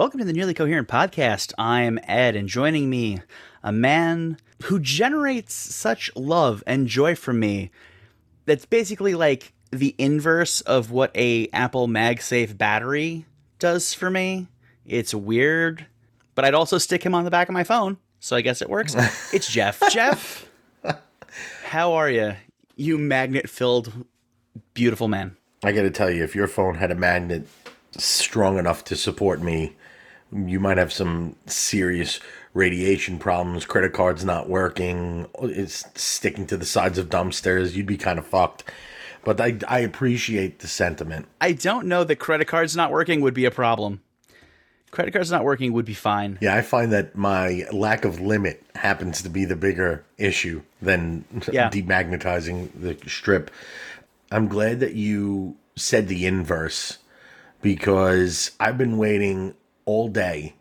Welcome to the Nearly Coherent podcast. I'm Ed, and joining me, a man who generates such love and joy from me that's basically like the inverse of what a Apple MagSafe battery does for me. It's weird, but I'd also stick him on the back of my phone, so I guess it works. It's Jeff. Jeff, how are you? You magnet-filled, beautiful man. I got to tell you, if your phone had a magnet strong enough to support me, you might have some serious radiation problems. Credit cards not working. It's sticking to the sides of dumpsters. You'd be kind of fucked. But I, I appreciate the sentiment. I don't know that credit cards not working would be a problem. Credit cards not working would be fine. Yeah, I find that my lack of limit happens to be the bigger issue than Yeah. demagnetizing the strip. I'm glad that you said the inverse because I've been waiting all day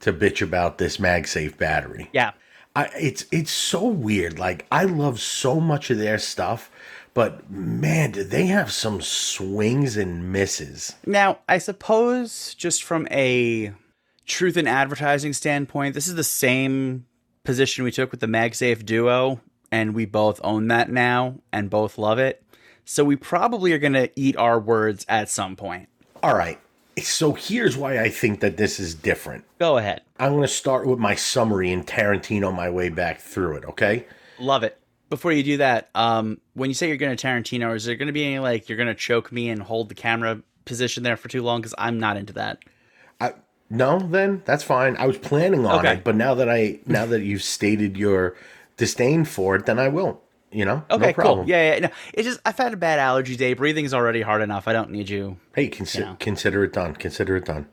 to bitch about this MagSafe battery. Yeah. I, it's it's so weird. Like I love so much of their stuff, but man, do they have some swings and misses. Now, I suppose just from a truth in advertising standpoint, this is the same position we took with the MagSafe Duo, and we both own that now and both love it. So we probably are going to eat our words at some point. All right. So here's why I think that this is different. Go ahead. I'm going to start with my summary and Tarantino on my way back through it, okay? Love it. Before you do that, um, when you say you're going to Tarantino, is there going to be any like you're going to choke me and hold the camera position there for too long? Because I'm not into that. I, no, then that's fine. I was planning on Okay. it, but now that I now that you've stated your disdain for it, then I will. You know, Okay, no problem. cool. Yeah, yeah. No, it's just I've had a bad allergy day. Breathing's already hard enough. I don't need you. Hey, consider know. consider it done. Consider it done.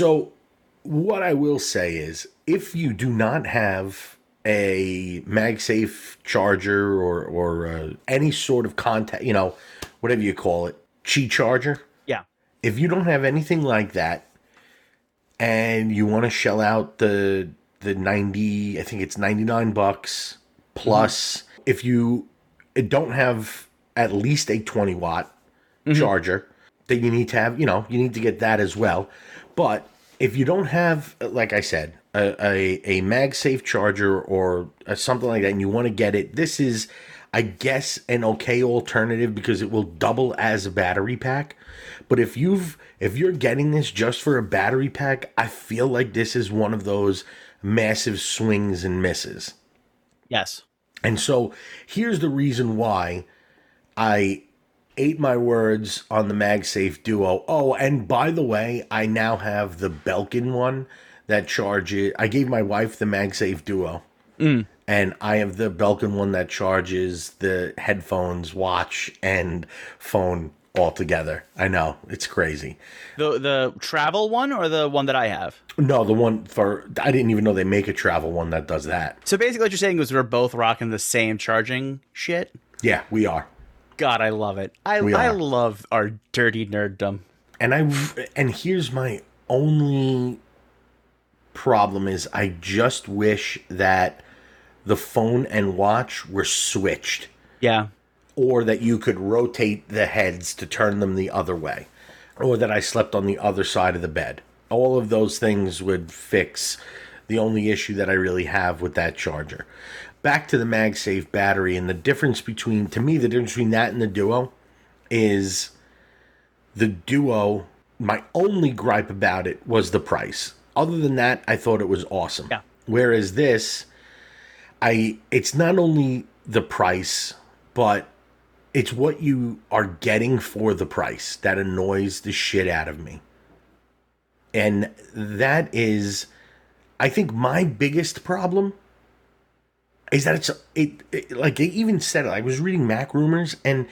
So, what I will say is, if you do not have a MagSafe charger or or uh, any sort of contact, you know, whatever you call it, Qi charger, Yeah. if you don't have anything like that, and you want to shell out the the ninety, I think it's ninety nine bucks plus, if you don't have at least a twenty watt charger, then you need to have, you know, you need to get that as well. But if you don't have, like I said, a, a, a MagSafe charger or uh something like that, and you want to get it, this is, I guess, an okay alternative because it will double as a battery pack. But if you've if you're getting this just for a battery pack, I feel like this is one of those massive swings and misses. Yes. And so here's the reason why I ate my words on the MagSafe Duo. Oh, and by the way, I now have the Belkin one that charges. I gave my wife the MagSafe Duo. Mm. And I have the Belkin one that charges the headphones, watch, and phone all together. I know, it's crazy. The the travel one or the one that I have. No, the one for I didn't even know they make a travel one that does that. So basically, what you're saying is we're both rocking the same charging shit. Yeah, we are. God, I love it. I I love our dirty nerddom. And I and here's my only problem is I just wish that the phone and watch were switched Yeah. or that you could rotate the heads to turn them the other way or that I slept on the other side of the bed. All of those things would fix the only issue that I really have with that charger. Back to the MagSafe battery and the difference between to me the difference between that and the Duo is the Duo my only gripe about it was the price. Other than that, I thought it was awesome. Yeah. Whereas this I it's not only the price, but it's what you are getting for the price that annoys the shit out of me. And that is I think my biggest problem is that it's it, it like they even said it. I was reading MacRumors and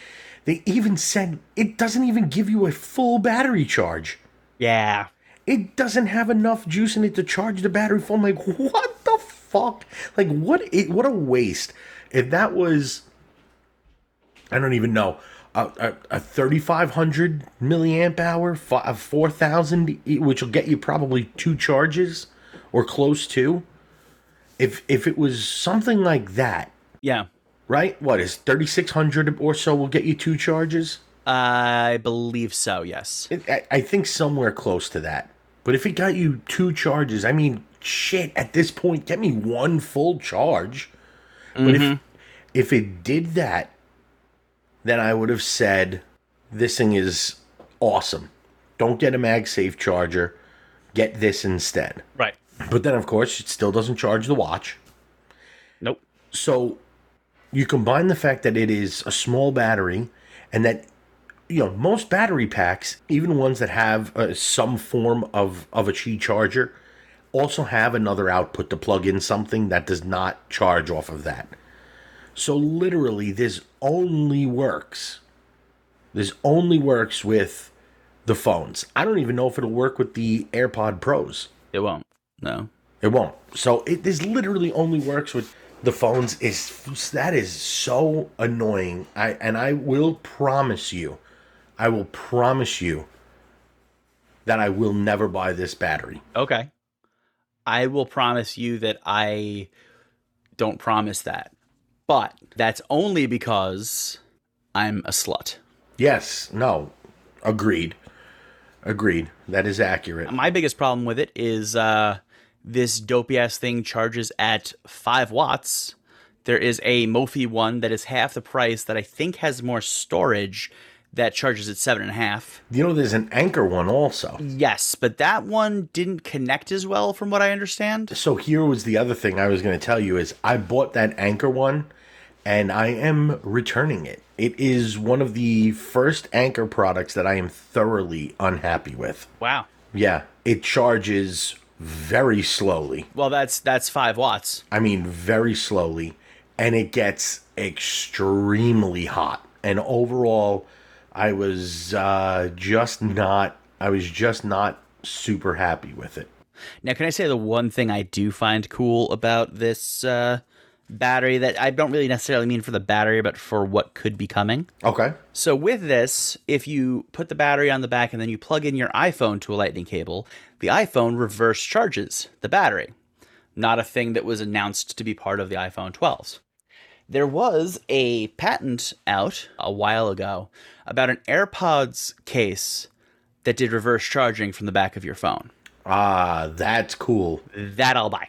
They even said it doesn't even give you a full battery charge. Yeah. It doesn't have enough juice in it to charge the battery full. I'm like, what the fuck? Like, what? It, what a waste. If that was, I don't even know, a, a, a 3,500 milliamp hour, fi- 4,000, which will get you probably two charges or close to. If if it was something like that, Yeah. right? What is 3,600 or so will get you two charges? I believe so, yes. It, I, I think somewhere close to that. But if it got you two charges, I mean, shit, at this point, get me one full charge. But if mm-hmm. if it did that, then I would have said, this thing is awesome. Don't get a MagSafe charger. Get this instead. Right. But then, of course, it still doesn't charge the watch. Nope. So you combine the fact that it is a small battery and that you know most battery packs even ones that have uh, some form of of a qi charger also have another output to plug in something that does not charge off of that so literally this only works this only works with the phones i don't even know if it'll work with the airpod pros It won't. No. it won't. So it this literally only works with the phones. Is that is so annoying. I and I will promise you, I will promise you that I will never buy this battery. Okay. I will promise you that I don't promise that. But that's only because I'm a slut. Yes. No. Agreed. Agreed. That is accurate. My biggest problem with it is uh, this dopey ass thing charges at five watts. There is a Mophie one that is half the price that I think has more storage that charges at seven and a half. You know, there's an Anker one also. Yes, but that one didn't connect as well from what I understand. So here was the other thing I was going to tell you is I bought that Anker one and I am returning it. It is one of the first Anker products that I am thoroughly unhappy with. Wow. Yeah, it charges very slowly. Well, that's that's five watts. I mean, very slowly, and it gets extremely hot. And overall, I was uh, just not. I was just not super happy with it. Now, can I say the one thing I do find cool about this uh, battery that I don't really necessarily mean for the battery, but for what could be coming? Okay. So, with this, if you put the battery on the back and then you plug in your iPhone to a lightning cable, the iPhone reverse charges the battery. Not a thing that was announced to be part of the iPhone 12s. There was a patent out a while ago about an AirPods case that did reverse charging from the back of your phone. Ah, that's cool. That I'll buy.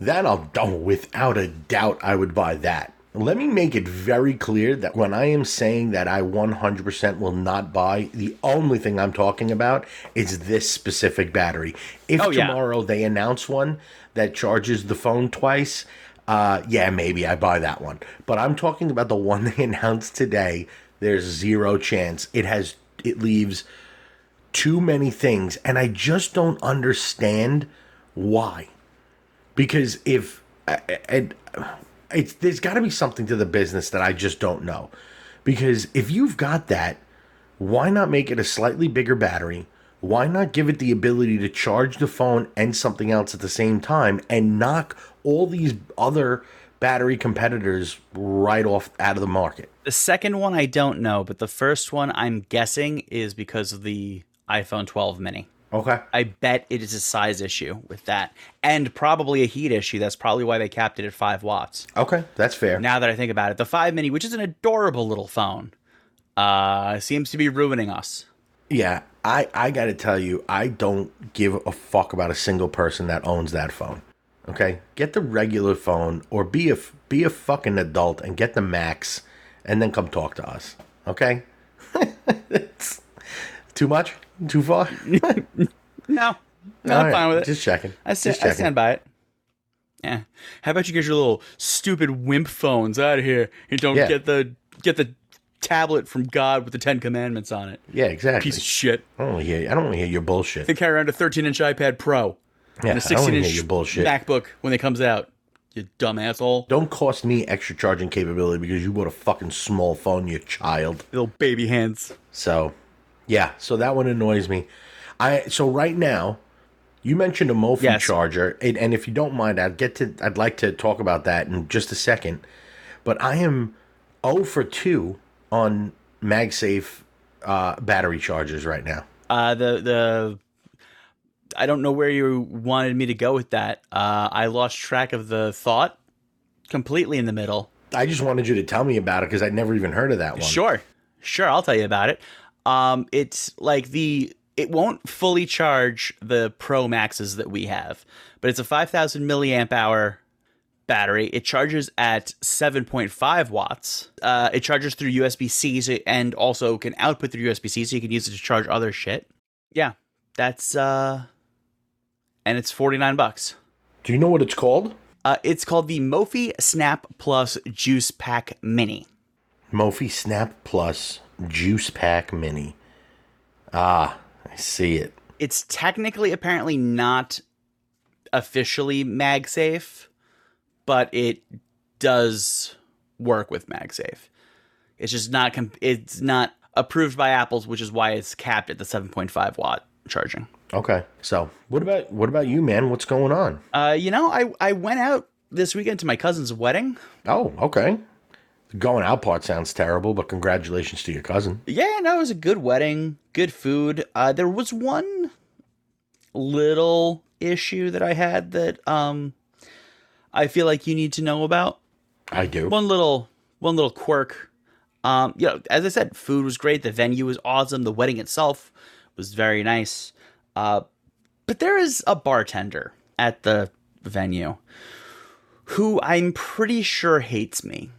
That I'll without a doubt I would buy that. Let me make it very clear that when I am saying that I 100% will not buy, the only thing I'm talking about is this specific battery. If Oh, yeah. tomorrow they announce one that charges the phone twice, uh, yeah, maybe I buy that one. But I'm talking about the one they announced today. There's zero chance. It has it leaves too many things, and I just don't understand why because if and it's there's got to be something to the business that I just don't know. Because if you've got that, why not make it a slightly bigger battery? Why not give it the ability to charge the phone and something else at the same time and knock all these other battery competitors right off out of the market? The second one I don't know, but the first one I'm guessing is because of the iPhone 12 mini. Okay. I bet it is a size issue with that, and probably a heat issue. That's probably why they capped it at five watts. Okay, that's fair. Now that I think about it, the five mini, which is an adorable little phone, uh, seems to be ruining us. Yeah, I I got to tell you, I don't give a fuck about a single person that owns that phone. Okay? Get the regular phone or be a be a fucking adult and get the Max and then come talk to us. Okay? it's too much? Too far? No, no, All I'm right, fine with it. Just checking. I, sta- just I stand by it. Yeah. How about you get your little stupid wimp phones out of here and don't Yeah. get the get the tablet from God with the Ten Commandments on it. Yeah, exactly. Piece of shit. I don't want to hear I don't want to hear your bullshit. They carry around a 13 inch iPad Pro Yeah, and a I don't want 16 to hear inch your bullshit. MacBook when it comes out. You dumb asshole. Don't cost me extra charging capability because you bought a fucking small phone, you child. Little baby hands. So, yeah, so that one annoys me. I so right now, you mentioned a Mophie Yes. charger, and, and if you don't mind, I'd get to. I'd like to talk about that in just a second. But I am 0 for 2 on MagSafe uh, battery chargers right now. Uh, the the I don't know where you wanted me to go with that. Uh, I lost track of the thought completely in the middle. I just wanted you to tell me about it because I'd never even heard of that one. Sure, sure, I'll tell you about it. Um, it's like the it won't fully charge the Pro Maxes that we have, but it's a five thousand milliamp hour battery. It charges at seven point five watts. Uh, it charges through USB C so, and also can output through USB C, so you can use it to charge other shit. Yeah, that's uh, and it's forty nine bucks. Do you know what it's called? Uh, it's called the Mophie Snap Plus Juice Pack Mini. Mophie Snap Plus Juice Pack Mini. Ah, I see it. it's technically apparently not officially MagSafe, but it does work with MagSafe. It's just not com- it's not approved by Apple's, which is why it's capped at the 7.5 watt charging. Okay. So, what about what about you, man? What's going on? Uh, you know, I I went out this weekend to my cousin's wedding. Oh, okay. Going out part sounds terrible, but congratulations to your cousin. Yeah, no, it was a good wedding, good food. Uh, there was one little issue that I had that um I feel like you need to know about. I do. one little one little quirk. Um, you know, as I said, food was great. The venue was awesome. The wedding itself was very nice. Uh, but there is a bartender at the venue who I'm pretty sure hates me,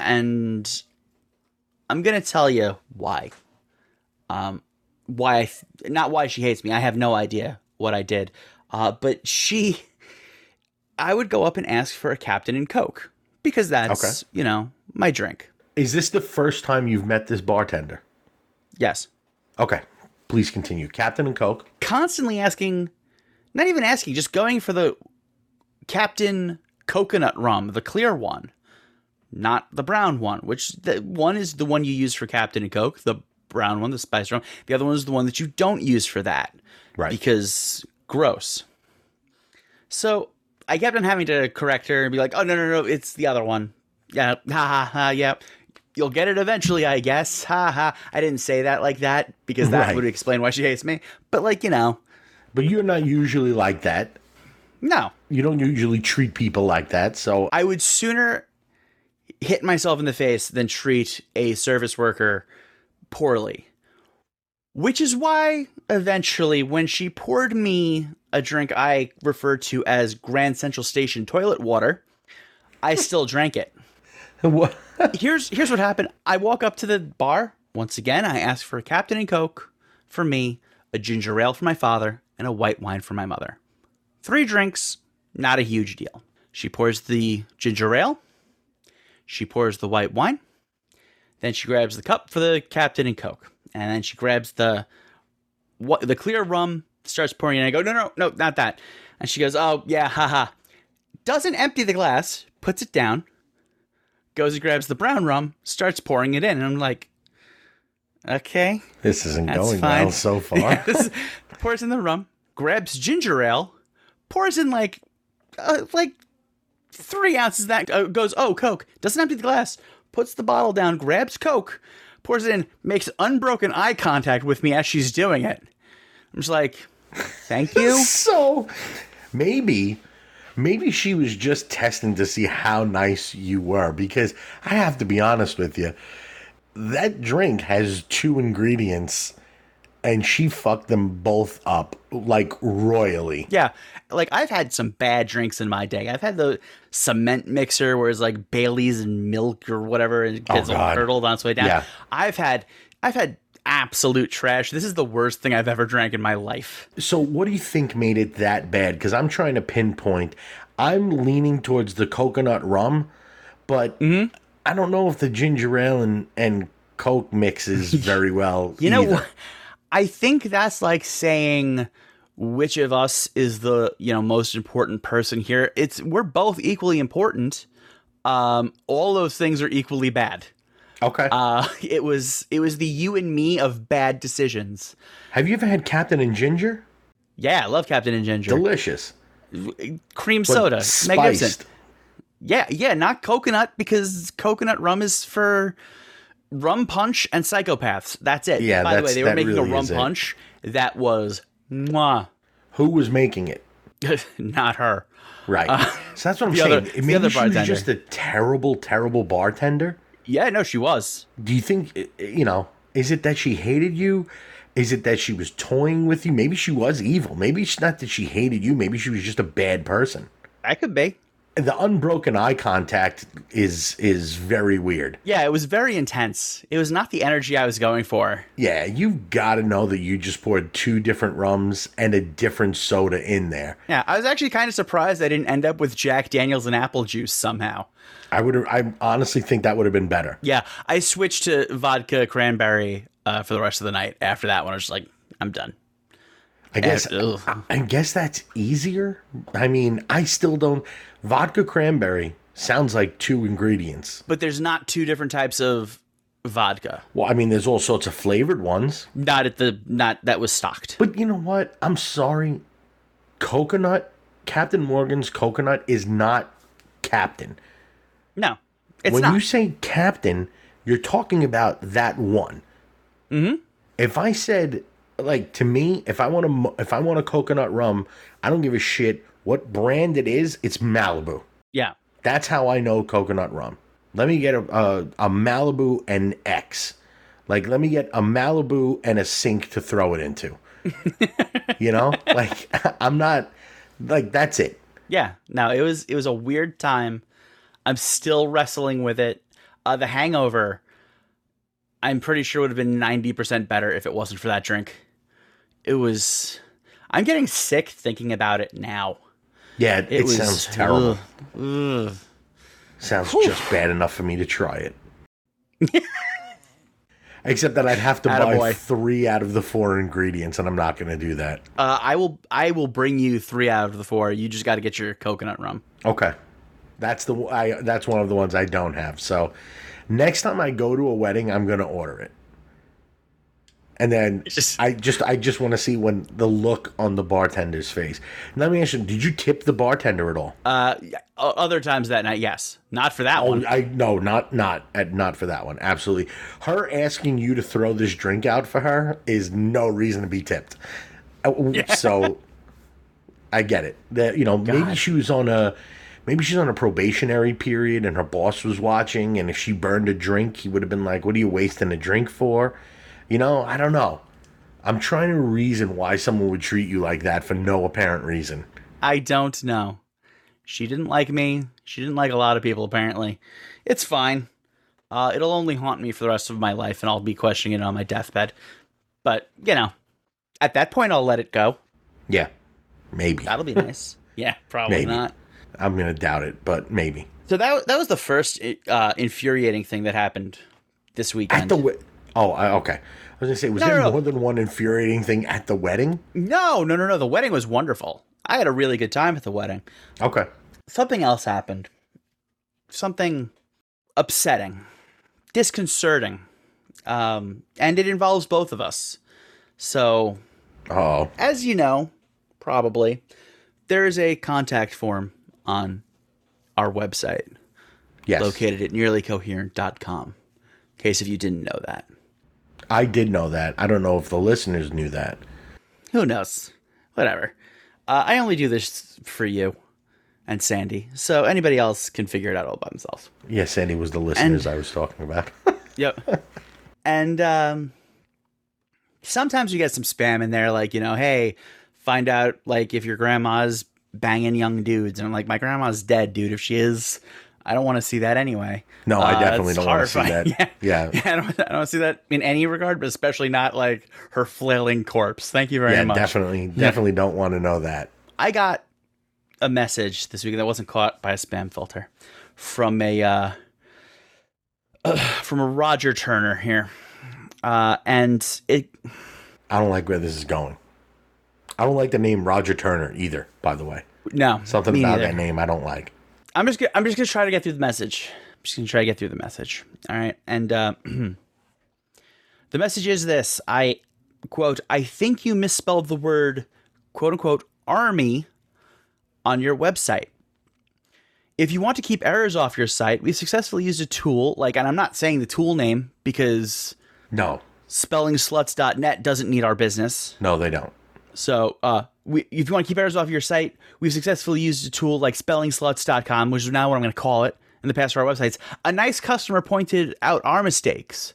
and I'm gonna tell you why. Um, why? I th- not why she hates me. I have no idea what I did. Uh, but she, I would go up and ask for a Captain and Coke because that's Okay. you know my drink. Is this the first time you've met this bartender? Yes, Okay. Please continue. Captain and Coke. constantly asking, not even asking, just going for the Captain Coconut Rum, the clear one, not the brown one. Which the one is the one you use for Captain and Coke, the brown one, the spice rum. The other one is the one that you don't use for that. Right. because gross. So I kept on having to correct her and be like, "Oh no, no, no, it's the other one." Yeah, ha ha ha. Yeah, you'll get it eventually, I guess. Ha ha. I didn't say that like that because that Right. would explain why she hates me. But like you know, But you're not usually like that. no, You don't usually treat people like that. So, I would sooner hit myself in the face than treat a service worker poorly. Which is why eventually, when she poured me a drink I refer to as Grand Central Station toilet water, I still drank it. what? Here's here's what happened. I walk up to the bar once again. I ask for a Captain and Coke for me, a ginger ale for my father, and a white wine for my mother. Three drinks, not a huge deal. She pours the ginger ale. She pours the white wine. Then she grabs the cup for the Captain and Coke, and then she grabs the what the clear rum. Starts pouring, and I go, no, no, no, not that. And she goes, oh yeah, haha. Doesn't empty the glass, puts it down, goes and grabs the brown rum, starts pouring it in, and I'm like, okay, This isn't going fine. well so far. Yeah, this- pours in the rum, grabs ginger ale, pours in like, uh, like three ounces that, uh, goes, oh, Coke, doesn't empty the glass, puts the bottle down, grabs Coke, pours it in, makes unbroken eye contact with me as she's doing it. I'm just like, thank you. so, maybe. Maybe she was just testing to see how nice you were because I have to be honest with you. That drink has two ingredients and she fucked them both up like royally. Yeah, like I've had some bad drinks in my day. I've had the cement mixer where it's like Bailey's and milk or whatever, and it gets all Oh, God. curdled on its way down. Yeah. I've had, I've had absolute trash. This is the worst thing I've ever drank in my life. So, what do you think made it that bad? Because I'm trying to pinpoint. I'm leaning towards the coconut rum, but Mm-hmm. I don't know if the ginger ale and, and Coke mixes very well. You know either. what? I think that's like saying which of us is the you know most important person here. It's we're both equally important. Um, all those things are equally bad. Okay. Uh, it was it was the you and me of bad decisions. Have you ever had Captain and Ginger? Yeah, I love Captain and Ginger. Delicious. Cream soda, magnificent. Spiced. Yeah, yeah, not coconut because coconut rum is for rum punch and psychopaths. That's it. Yeah, By the way, they were making really a rum is it. punch that was mwah. Who was making it? not her. Right. so that's what I'm Uh, the saying. other- the Maybe other she was just a terrible, terrible bartender. Yeah, no, she was. Do you think, you know, is it that she hated you? Is it that she was toying with you? Maybe she was evil. Maybe it's not that she hated you. Maybe she was just a bad person. I could be. The unbroken eye contact is is very weird. Yeah, it was very intense. It was not the energy I was going for. Yeah, you've got to know that you just poured two different rums and a different soda in there. Yeah, I was actually kind of surprised I didn't end up with Jack Daniels and apple juice somehow. I would. I honestly think that would have been better. Yeah, I switched to vodka cranberry uh, for the rest of the night. After that one, I was just like, I'm done. I guess. I, I guess that's easier. I mean, I still don't. Vodka cranberry sounds like two ingredients. But there's not two different types of vodka. Well, I mean, there's all sorts of flavored ones. Not at the not that was stocked. But you know what? I'm sorry. Coconut, Captain Morgan's coconut is not Captain. No, it's when not. you say Captain, you're talking about that one. Mm-hmm. If I said, like to me, if I want a if I want a coconut rum, I don't give a shit what brand it is. It's Malibu. yeah, That's how I know coconut rum. Let me get a, a, a Malibu and X. Like, let me get a Malibu and a sink to throw it into. you know, like I'm not like that's it. yeah. No, it was it was a weird time. I'm still wrestling with it. Uh, the Hangover, I'm pretty sure would have been ninety percent better if it wasn't for that drink. It was. I'm getting sick thinking about it now. Yeah, it, It, was sounds terrible. ugh, ugh. Sounds just bad enough for me to try it. Except that I'd have to buy three out of the four ingredients, and I'm not going to do that. Uh, I will. I will bring you three out of the four. You just got to get your coconut rum. Okay, that's the I that's one of the ones I don't have. So next time I go to a wedding, I'm going to order it, and then Just- I just I just want to see when the look on the bartender's face. Let me ask you: Did you tip the bartender at all? Uh, other times that night, yes. Not for that Oh, one. I no, not not at not for that one. Absolutely, her asking you to throw this drink out for her is no reason to be tipped. Uh, So, I get it. That you know, maybe she was on a maybe she's on a probationary period, and her boss was watching, and if she burned a drink, he would have been like, "What are you wasting a drink for?" You know, I don't know. I'm trying to reason why someone would treat you like that for no apparent reason. I don't know. She didn't like me. She didn't like a lot of people, apparently. It's fine. Uh, it'll only haunt me for the rest of my life, and I'll be questioning it on my deathbed. But, you know, at that point, I'll let it go. Yeah, maybe. That'll be nice. yeah, probably Maybe. not. I'm gonna doubt it, but maybe. So that, that was the first uh, infuriating thing that happened this weekend. At the oh, I, okay. I was gonna say, was No, there no, no. more than one infuriating thing at the wedding? no, no, no, no. The wedding was wonderful. I had a really good time at the wedding. Okay. something else happened. Something upsetting, disconcerting. Um, and it involves both of us. So, Oh, as you know, probably, there is a contact form on our website yes. located at nearlycoherent.com. In case if you didn't know that. I did know that. I don't know if the listeners knew that. Who knows? Whatever. Uh, I only do this for you and Sandy, so anybody else can figure it out all by themselves. Yes, Sandy was the listeners I was talking about. Yep. and um, sometimes you get some spam in there, like you know, hey, find out like if your grandma's banging young dudes, and I'm like, my grandma's dead, dude. If she is, I don't want to see that anyway. No, I Uh, definitely it's don't want to see that. Yeah. Yeah, I don't, I don't see that in any regard, but especially not like her flailing corpse. Thank you very Yeah, much. definitely, definitely don't want to know that. I got a message this week that wasn't caught by a spam filter from a uh, from a Roger Turner here, uh, and it I don't like where this is going. I don't like the name Roger Turner either. By the way, No, something me about neither. that name I don't like. I'm just gonna, I'm just gonna try to get through the message. I'm just gonna try to get through the message. All right, and uh, the message is this: I quote, I think you misspelled the word quote unquote army on your website. If you want to keep errors off your site, we've successfully used a tool like, and I'm not saying the tool name because No, spellingsluts.net doesn't need our business. no, they don't. So, uh, we, if you want to keep errors off your site, we've successfully used a tool like spellingsluts.com, which is now what I'm going to call it in the past for our websites. A nice customer pointed out our mistakes.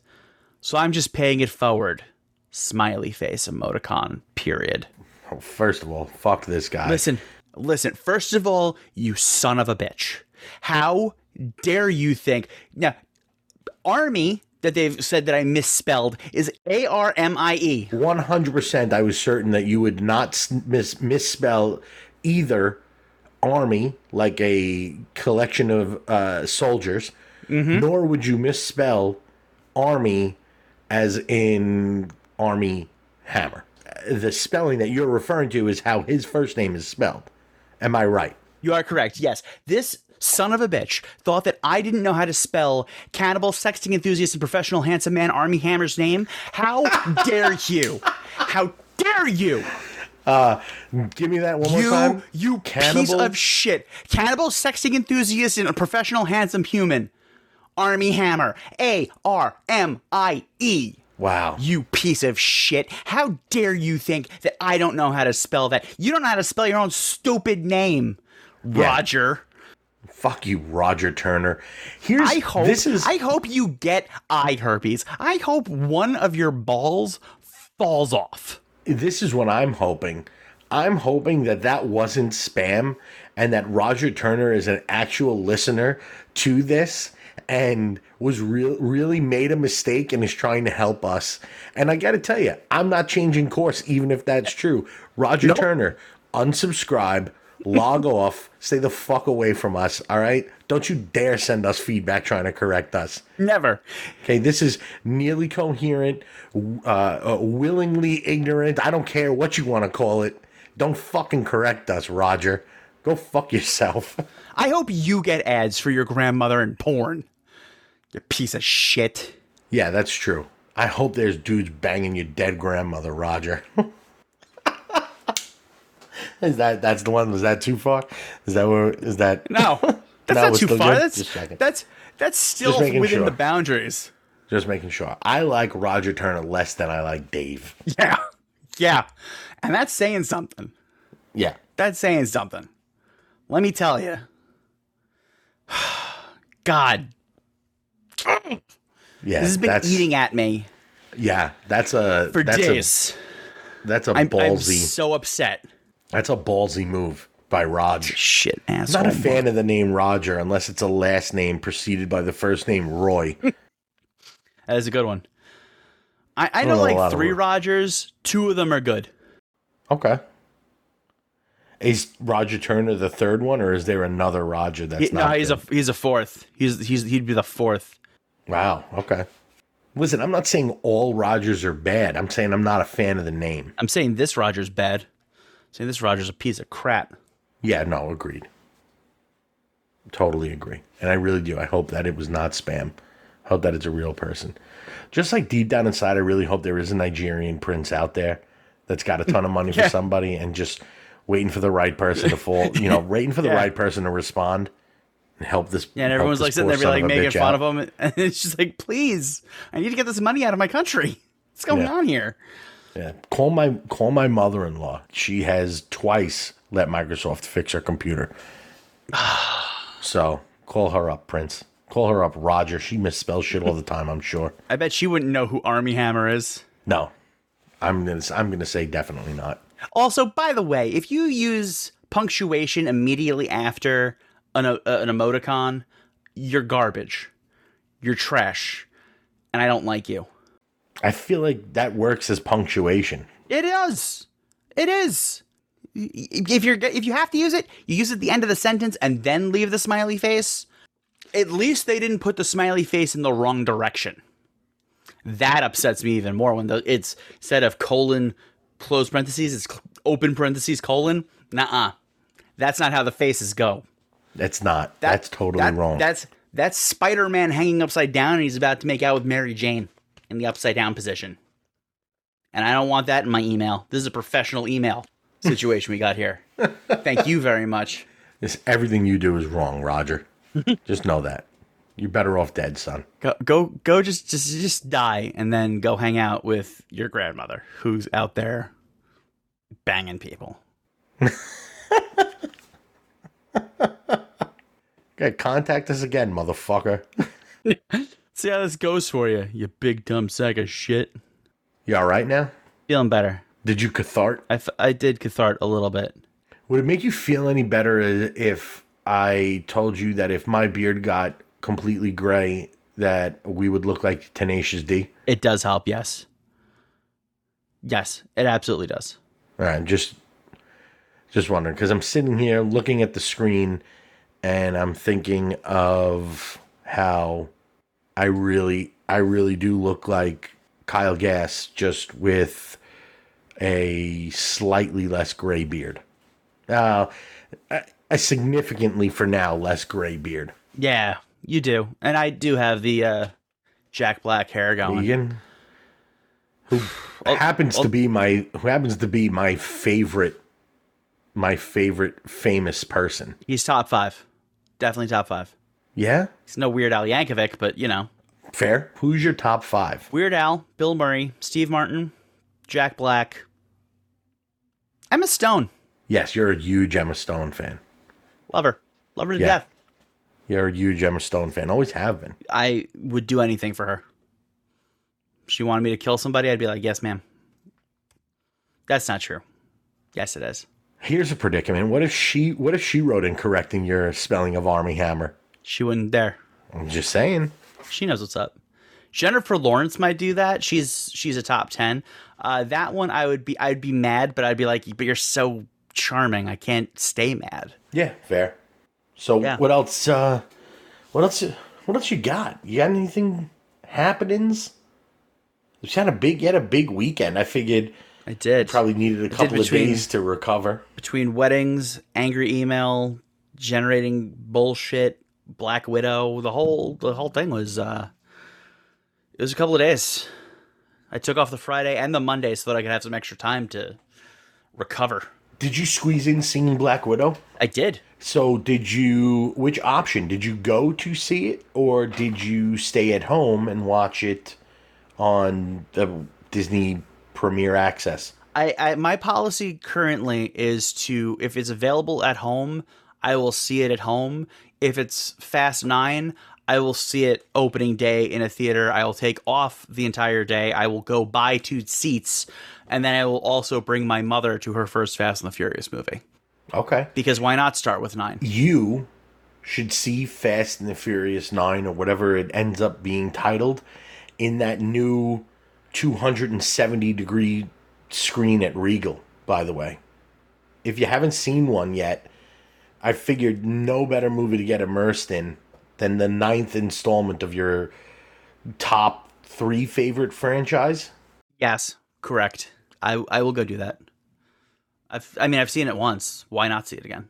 So I'm just paying it forward. Smiley face emoticon, period. Oh, First of all, fuck this guy. Listen, listen. First of all, you son of a bitch. How dare you think now? Army that they've said that I misspelled is A R M I E. One hundred percent. I was certain that you would not mis- misspell either army, like a collection of uh, soldiers, nor would you misspell army as in Armie Hammer. The spelling that you're referring to is how his first name is spelled. Am I right? You are correct. Yes. This son of a bitch thought that I didn't know how to spell cannibal, sexting enthusiast, and professional handsome man Armie Hammer's name. How dare you? How dare you? Uh, give me that one more You, time. you piece Cannibal? of shit. Cannibal, sexting enthusiast, and a professional handsome human. Armie Hammer. A R M I E. Wow. You piece of shit. How dare you think that I don't know how to spell that? You don't know how to spell your own stupid name, Roger. Fuck you, Roger Turner. Here's I hope this is I hope you get eye herpes. I hope one of your balls falls off. this is what I'm hoping. I'm hoping that that wasn't spam and that Roger Turner is an actual listener to this and was real really made a mistake and is trying to help us. And I got to tell you, I'm not changing course even if that's true. Roger Turner, unsubscribe, log off, stay the fuck away from us, all right? Don't you dare send us feedback trying to correct us. Never. Okay, this is nearly coherent, uh, uh, willingly ignorant. I don't care what you want to call it. Don't fucking correct us, Roger. Go fuck yourself. I hope you get ads for your grandmother and porn. You piece of shit. yeah, that's true. I hope there's dudes banging your dead grandmother, Roger. is that that's the one? Was that too far? Is that where? Is that No. That's No, not too far. good? That's that's that's still within sure. the boundaries. Just making sure. I like Roger Turner less than I like Dave. Yeah. Yeah. And that's saying something. Yeah. That's saying something. Let me tell you. God, Yeah. this has been eating at me Yeah, that's a for that's days. a that's a I'm, I'm so upset. That's a ballsy move by Raj. Shit, asshole. I'm not a fan of the name Roger unless it's a last name preceded by the first name Roy. That is a good one. I, I know know like three. Rogers. Two of them are good. okay. Is Roger Turner the third one, or is there another Roger that's He- no, not? he's a he's a fourth. He's he's he'd be the fourth. wow. Okay. Listen, I'm not saying all Rogers are bad. I'm saying I'm not a fan of the name. I'm saying this Roger's bad. Saying this Roger's a piece of crap. Yeah, no, agreed. Totally agree. And I really do. I hope that it was not spam. I Hope that it's a real person. Just like deep down inside, I really hope there is a Nigerian prince out there that's got a ton of money Yeah. for somebody and just waiting for the right person to fall, you know, waiting for the Yeah. right person to respond and help this. Yeah, and everyone's like sitting there, be like making fun out. of him, and it's just like, please, I need to get this money out of my country. What's going Yeah. on here? Yeah. Call my call my mother in law. She has twice let Microsoft fix her computer. so call her up, Prince. Call her up, Roger. She misspells shit all the time. I'm sure. I bet she wouldn't know who Armie Hammer is. No, I'm gonna I'm gonna say definitely not. Also, by the way, if you use punctuation immediately after an, uh, an emoticon, you're garbage. You're trash. And I don't like you. I feel like that works as punctuation. It is. It is. If you're if you have to use it, you use it at the end of the sentence and then leave the smiley face. At least they didn't put the smiley face in the wrong direction. That upsets me even more when the it's instead of colon close parentheses, it's open parentheses colon. Nuh-uh. That's not how the faces go. That's not. That- that's totally that- wrong. That's that's Spider-Man hanging upside down and he's about to make out with Mary Jane in the upside down position. And I don't want that in my email. This is a professional email situation we got here. Thank you very much. This, everything you do is wrong, Roger. just know that. You're better off dead, son. Go go go just just just die and then go hang out with your grandmother who's out there banging people. Okay, contact us again, motherfucker. See how this goes for you, you big dumb sack of shit. You all right now? Feeling better. Did you cathart? I, f- I did cathart a little bit. Would it make you feel any better if I told you that if my beard got completely gray, that we would look like Tenacious D? It does help, yes. Yes, it absolutely does. All right, just just wondering because I'm sitting here looking at the screen and I'm thinking of how I really I really do look like Kyle Gass just with a slightly less gray beard. Uh, a, a significantly for now less gray beard. Yeah, you do. And I do have the uh, Jack Black hair going. Egan, who happens to be my who happens to be my favorite my favorite famous person. He's top five. Definitely top five. Yeah, He's no Weird Al Yankovic, but you know. fair. Who's your top five? Weird Al, Bill Murray, Steve Martin, Jack Black, Emma Stone. Yes, you're a huge Emma Stone fan. Love her. Love her to Yeah. death. You're a huge Emma Stone fan. Always have been. I would do anything for her. If she wanted me to kill somebody, I'd be like, yes, ma'am. That's not true. Yes, it is. Here's a predicament. What if she what if she wrote in correcting your spelling of Armie Hammer? She wouldn't dare. I'm just saying. She knows what's up. Jennifer Lawrence might do that. She's she's a top ten. Uh, that one I would be I'd be mad, but I'd be like, but you're so charming. I can't stay mad. Yeah, fair. So Yeah. what else uh what else what else you got? You got anything happenings? You had a big you had a big weekend. I figured I did. probably needed a couple of days to recover. between weddings, angry email, generating bullshit, Black Widow, the whole the whole thing was uh it was a couple of days. I took off the Friday and the Monday so that I could have some extra time to recover. Did you squeeze in seeing Black Widow? I did. So did you which option? Did you go to see it or did you stay at home and watch it on the Disney Premier Access? I, I my policy currently is to if it's available at home, I will see it at home. If it's Fast 9, I will see it opening day in a theater. I will take off the entire day. I will go buy two seats and then I will also bring my mother to her first Fast and the Furious movie. Okay. Because why not start with 9? You should see Fast and the Furious 9 or whatever it ends up being titled in that new 270 degree screen at Regal, by the way. If you haven't seen one yet, I figured no better movie to get immersed in than the ninth installment of your top three favorite franchise. Yes, correct. I I will go do that. I've I mean I've seen it once. Why not see it again?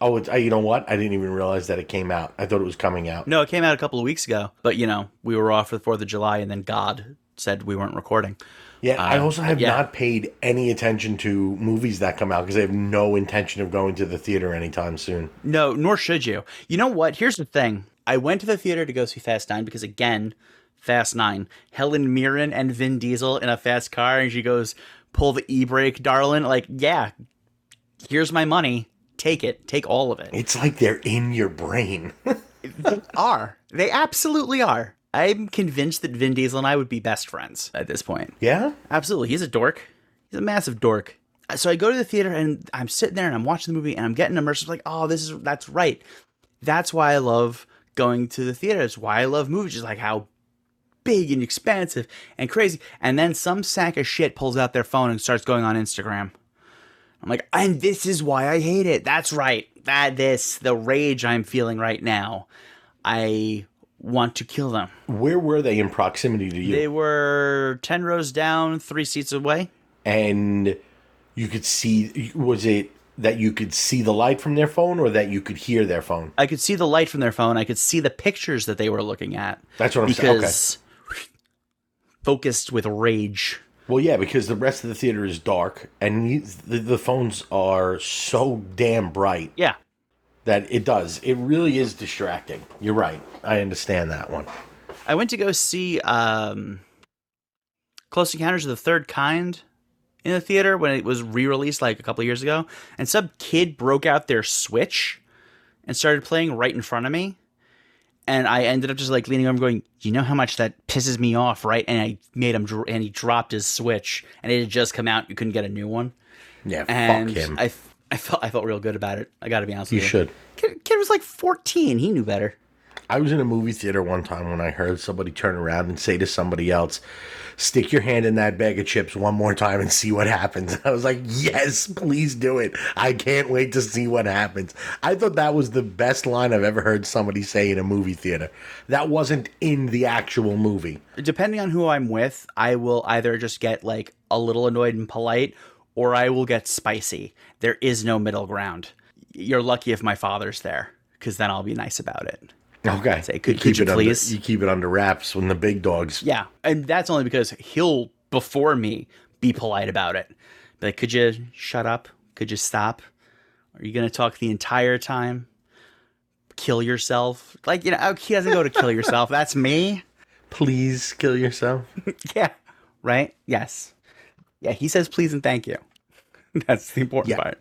Oh, it's, uh, you know what? I didn't even realize that it came out. I thought it was coming out. No, it came out a couple of weeks ago. But you know, we were off for the Fourth of July, and then God said we weren't recording. Yeah, I Uh, also have yeah. not paid any attention to movies that come out because I have no intention of going to the theater anytime soon. No, nor should you. You know what? Here's the thing. I went to the theater to go see Fast Nine because again, Fast Nine, Helen Mirren and Vin Diesel in a fast car, and she goes, "Pull the e brake, darling." Like, yeah, here's my money. Take it. Take all of it. It's like they're in your brain. They are. They absolutely are. I'm convinced that Vin Diesel and I would be best friends at this point. yeah? Absolutely. He's a dork. He's a massive dork. So I go to the theater and I'm sitting there and I'm watching the movie and I'm getting immersed. Like, oh, this is that's right. That's why I love going to the theater. It's why I love movies. Just like how big and expansive and crazy. And then some sack of shit pulls out their phone and starts going on Instagram. I'm like, and this is why I hate it. That's right. That this the rage I'm feeling right now. I want to kill them. Where were they in proximity to you? They were 10 rows down, three seats away. and You could see. Was it that you could see the light from their phone, or that you could hear their phone? I could see the light from their phone. I could see the pictures that they were looking at. That's what I'm saying. Okay. because focused with rage. Well, yeah, because the rest of the theater is dark, and the, the phones are so damn bright Yeah. That it does. It really is distracting. You're right. I understand that one. I went to go see um, Close Encounters of the Third Kind in the theater when it was re-released like a couple of years ago, and some kid broke out their Switch and started playing right in front of me, and I ended up just like leaning over, going, "You know how much that pisses me off, right?" And I made him, dr- and he dropped his Switch, and it had just come out. You couldn't get a new one, Yeah, and fuck him. I, I felt, I felt real good about it. I got to be honest you with you. You should. Kid, kid was like fourteen. He knew better. I was in a movie theater one time when I heard somebody turn around and say to somebody else, "Stick your hand in that bag of chips one more time and see what happens." I was like, "Yes, please do it. I can't wait to see what happens." I thought that was the best line I've ever heard somebody say in a movie theater. That wasn't in the actual movie. depending on who I'm with, I will either just get like a little annoyed and polite, or I will get spicy. There is no middle ground. You're lucky if my father's there, because then I'll be nice about it. Okay, Say, could- you could you it please? Under, you keep it under wraps when the big dogs. Yeah, and that's only because he'll before me be polite about it. Be like, could you shut up? Could you stop? Are you gonna talk the entire time? Kill yourself? Like you know, oh, he doesn't go to kill yourself. That's me. Please kill yourself. Yeah. Right? Yes. Yeah, he says please and thank you. That's the important Yeah. part.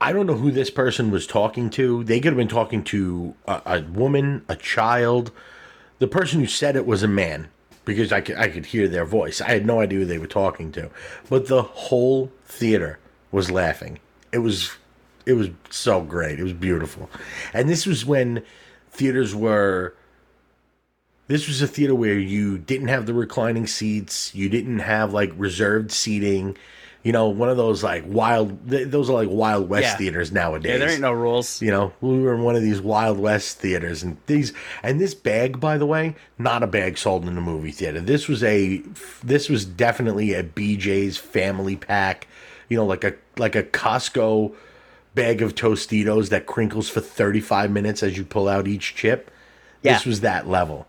I don't know who this person was talking to. They could have been talking to a, a woman, a child. The person who said it was a man because I could, I could hear their voice. I had no idea who they were talking to. But the whole theater was laughing. It was it was so great. It was beautiful. And this was when theaters were this was a theater where you didn't have the reclining seats, you didn't have like reserved seating. You know, one of those like wild th- those are like wild west Yeah. theaters nowadays. Yeah, there ain't no rules. You know, we were in one of these Wild West theaters, and these and this bag, by the way, not a bag sold in the movie theater. This was a, this was definitely a BJ's family pack. You know, like a like a Costco bag of Tostitos that crinkles for thirty five minutes as you pull out each chip. This was that level.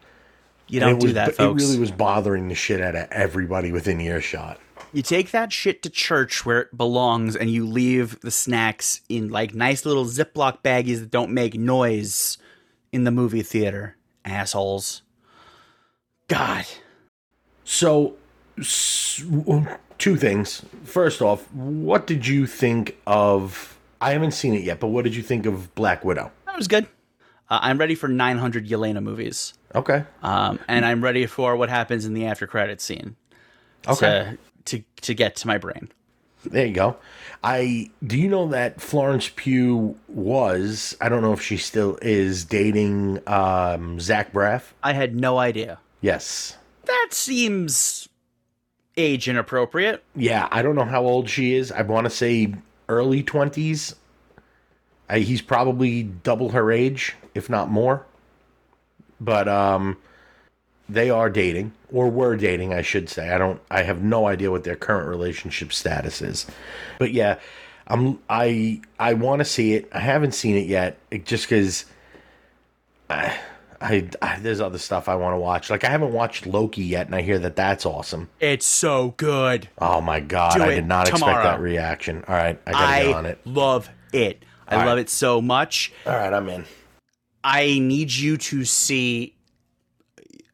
You don't do was, that, It really was bothering the shit out of everybody within earshot. you take that shit to church where it belongs and you leave the snacks in like nice little Ziploc baggies that don't make noise in the movie theater. Assholes. God. So, two things. First off, what did you think of? I haven't seen it yet, but what did you think of Black Widow? That was good. Uh, I'm ready for 900 Yelena movies. Okay. Um, and I'm ready for what happens in the after credit scene. Okay. To, to, to get to my brain. There you go. I do you know that Florence Pugh was? I don't know if she still is dating um, Zach Braff. I had no idea. Yes. That seems age inappropriate. Yeah, I don't know how old she is. I want to say early twenties. He's probably double her age, if not more. But um, they are dating, or were dating, I should say. I don't. I have no idea what their current relationship status is. But yeah, I'm. I I want to see it. I haven't seen it yet, it- just because. I, I, I there's other stuff I want to watch. Like I haven't watched Loki yet, and I hear that that's awesome. It's so good. Oh my god, Do I did not expect that reaction. All right, I gotta get on it. love it. I All love right. it so much. All right, I'm in. I need you to see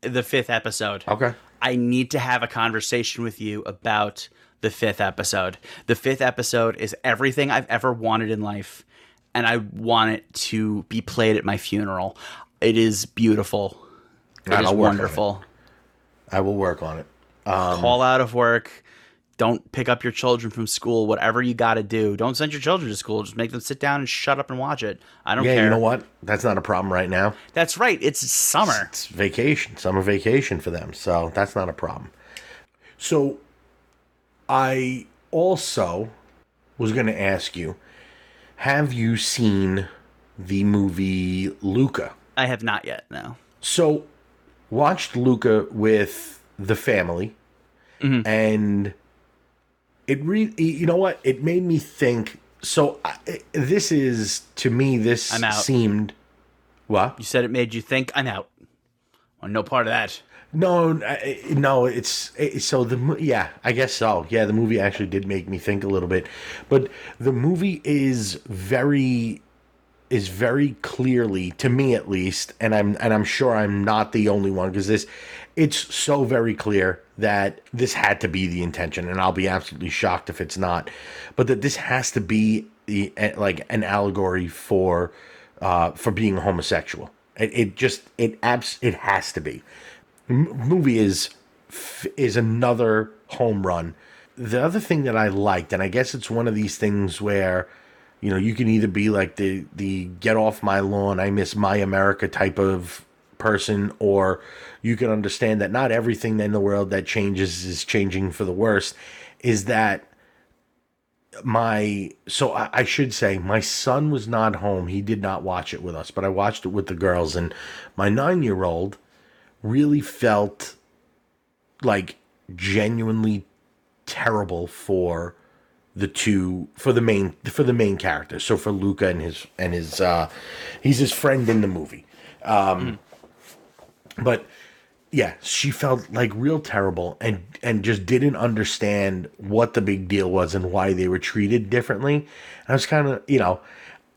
the fifth episode. Okay. I need to have a conversation with you about the fifth episode. The fifth episode is everything I've ever wanted in life, and I want it to be played at my funeral. It is beautiful. It is on it. wonderful. I will work on it. Um, Call out of work. Don't pick up your children from school. Whatever you got to do. Don't send your children to school. Just make them sit down and shut up and watch it. I don't Yeah, care. you know what? That's not a problem right now. That's right. It's summer. It's vacation, summer vacation for them, so that's not a problem. So, I also was going to ask you: Have you seen the movie Luca? I have not yet. No. So, watched Luca with the family, mm-hmm. and it really, you know what? It made me think. So I, this is to me, this seemed. What? You said it made you think. I'm out. Want no part of that. No, no, it's it, so the yeah, I guess so. Yeah, the movie actually did make me think a little bit, but the movie is very is very clearly to me at least, and I'm and I'm sure I'm not the only one because this it's so very clear that this had to be the intention, and I'll be absolutely shocked if it's not, but that this has to be the like an allegory for uh for being homosexual. It, it just it abs it has to be M- movie is is another home run. The other thing that I liked, and I guess it's one of these things where, you know, you can either be like the the get off my lawn, I miss my America type of person, or you can understand that not everything in the world that changes is changing for the worst. Is that my so I, I should say my son was not home. He did not watch it with us, but I watched it with the girls, and my nine year old really felt like genuinely terrible for the two for the main for the main character so for luca and his and his uh he's his friend in the movie um but yeah she felt like real terrible and and just didn't understand what the big deal was and why they were treated differently. And i was kind of you know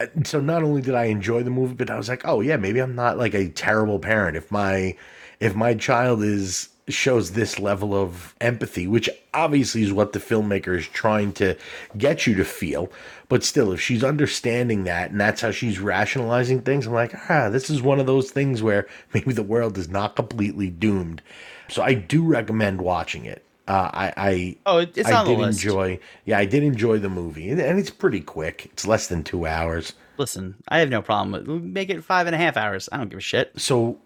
uh, so not only did i enjoy the movie but i was like oh yeah maybe i'm not like a terrible parent. If my if my child is shows this level of empathy which obviously is what the filmmaker is trying to get you to feel but still if she's understanding that and that's how she's rationalizing things i'm like ah this is one of those things where maybe the world is not completely doomed so i do recommend watching it uh, I, I Oh, it- it's I on the did list. enjoy yeah I did enjoy the movie and and it's pretty quick it's less than two hours Listen, I have no problem with make it five and a half hours. I don't give a shit. so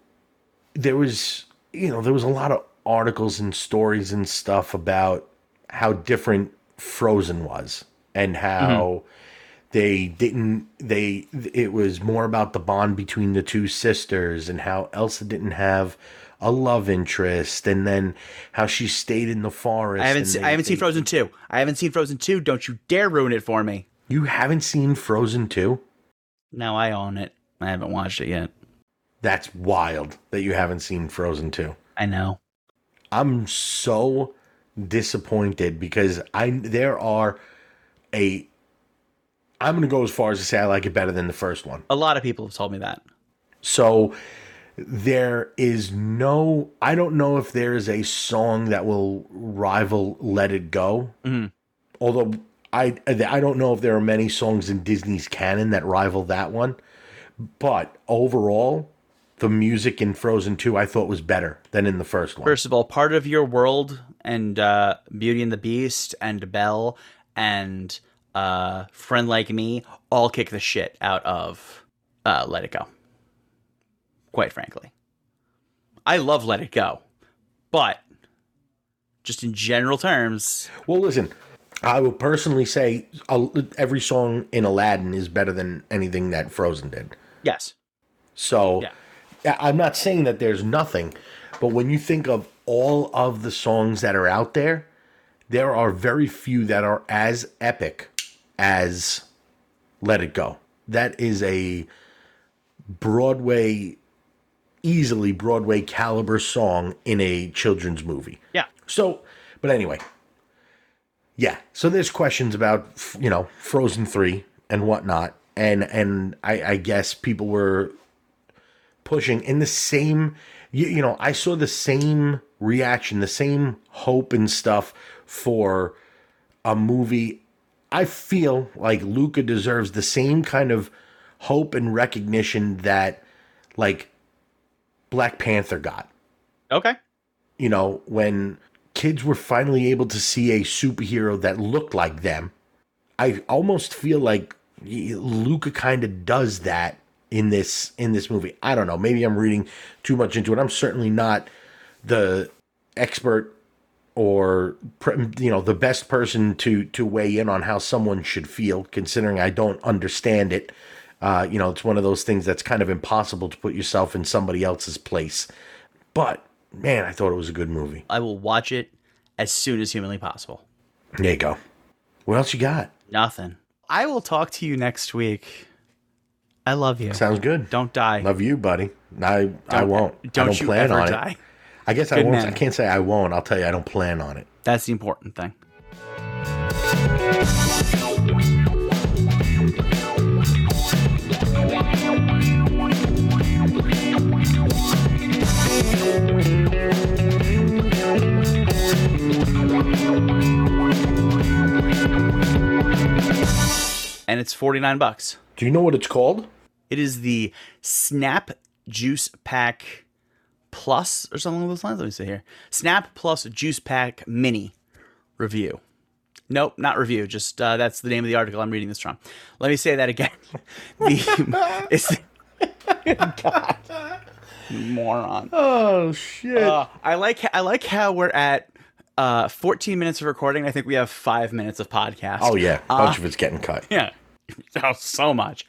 there was you know there was a lot of articles and stories and stuff about how different frozen was and how mm-hmm. they didn't they it was more about the bond between the two sisters and how elsa didn't have a love interest and then how she stayed in the forest I haven't se- I haven't seen Frozen two. I haven't seen Frozen two. Don't you dare ruin it for me. you haven't seen frozen 2 No, I own it. I haven't watched it yet. That's wild that you haven't seen frozen 2 I know. I'm so disappointed because I there are a I'm gonna go as far as to say I like it better than the first one. A lot of people have told me that. So there is no I don't know if there is a song that will rival Let It Go. Mhm. Although I I don't know if there are many songs in Disney's canon that rival that one. But overall, the music in Frozen 2 I thought was better than in the first one. First of all, part of your world and uh, Beauty and the Beast and Belle and uh, Friend Like Me all kick the shit out of uh, Let It Go. Quite frankly, I love Let It Go, but just in general terms, Well, listen, I will personally say every song in Aladdin is better than anything that Frozen did. yes, So Yeah. I'm not saying that there's nothing, but when you think of all of the songs that are out there, there are very few that are as epic as Let It Go. That is a Broadway, easily Broadway caliber song in a children's movie. yeah, So, but anyway, yeah. So there's questions about you know Frozen three and whatnot, and and I, I guess people were pushing in the same. You, you know, I saw the same reaction, the same hope and stuff for a movie. I feel like Luca deserves the same kind of hope and recognition that like Black Panther got okay, you know, when kids were finally able to see a superhero that looked like them, I almost feel like Luca kind of does that in this in this movie. I don't know. Maybe I'm reading too much into it. I'm certainly not the expert or you know the best person to to weigh in on how someone should feel considering I don't understand it. Uh, you know, it's one of those things that's kind of impossible to put yourself in somebody else's place. But man, I thought it was a good movie. I will watch it as soon as humanly possible. There you go. What else you got? Nothing. I will talk to you next week. I love you. Sounds good. Don't die. Love you, buddy. I I Don't- won't. I Don't, don't you plan ever on die. it. I guess I won't. man. I can't say I won't. I'll tell you I don't plan on it. That's the important thing. And it's 49 bucks. Do you know what it's called? It is the Snap Juice Pack Plus or something along those lines. Let me see here. Snap Plus Juice Pack Mini review. Nope, not review. Just uh, that's the name of the article I'm reading this from. Let me say that again. the, it's God, moron. Oh shit! Uh, I like I like how we're at uh, 14 minutes of recording. I think we have five minutes of podcast. oh yeah, a bunch of it's getting cut. Yeah. Oh, so much.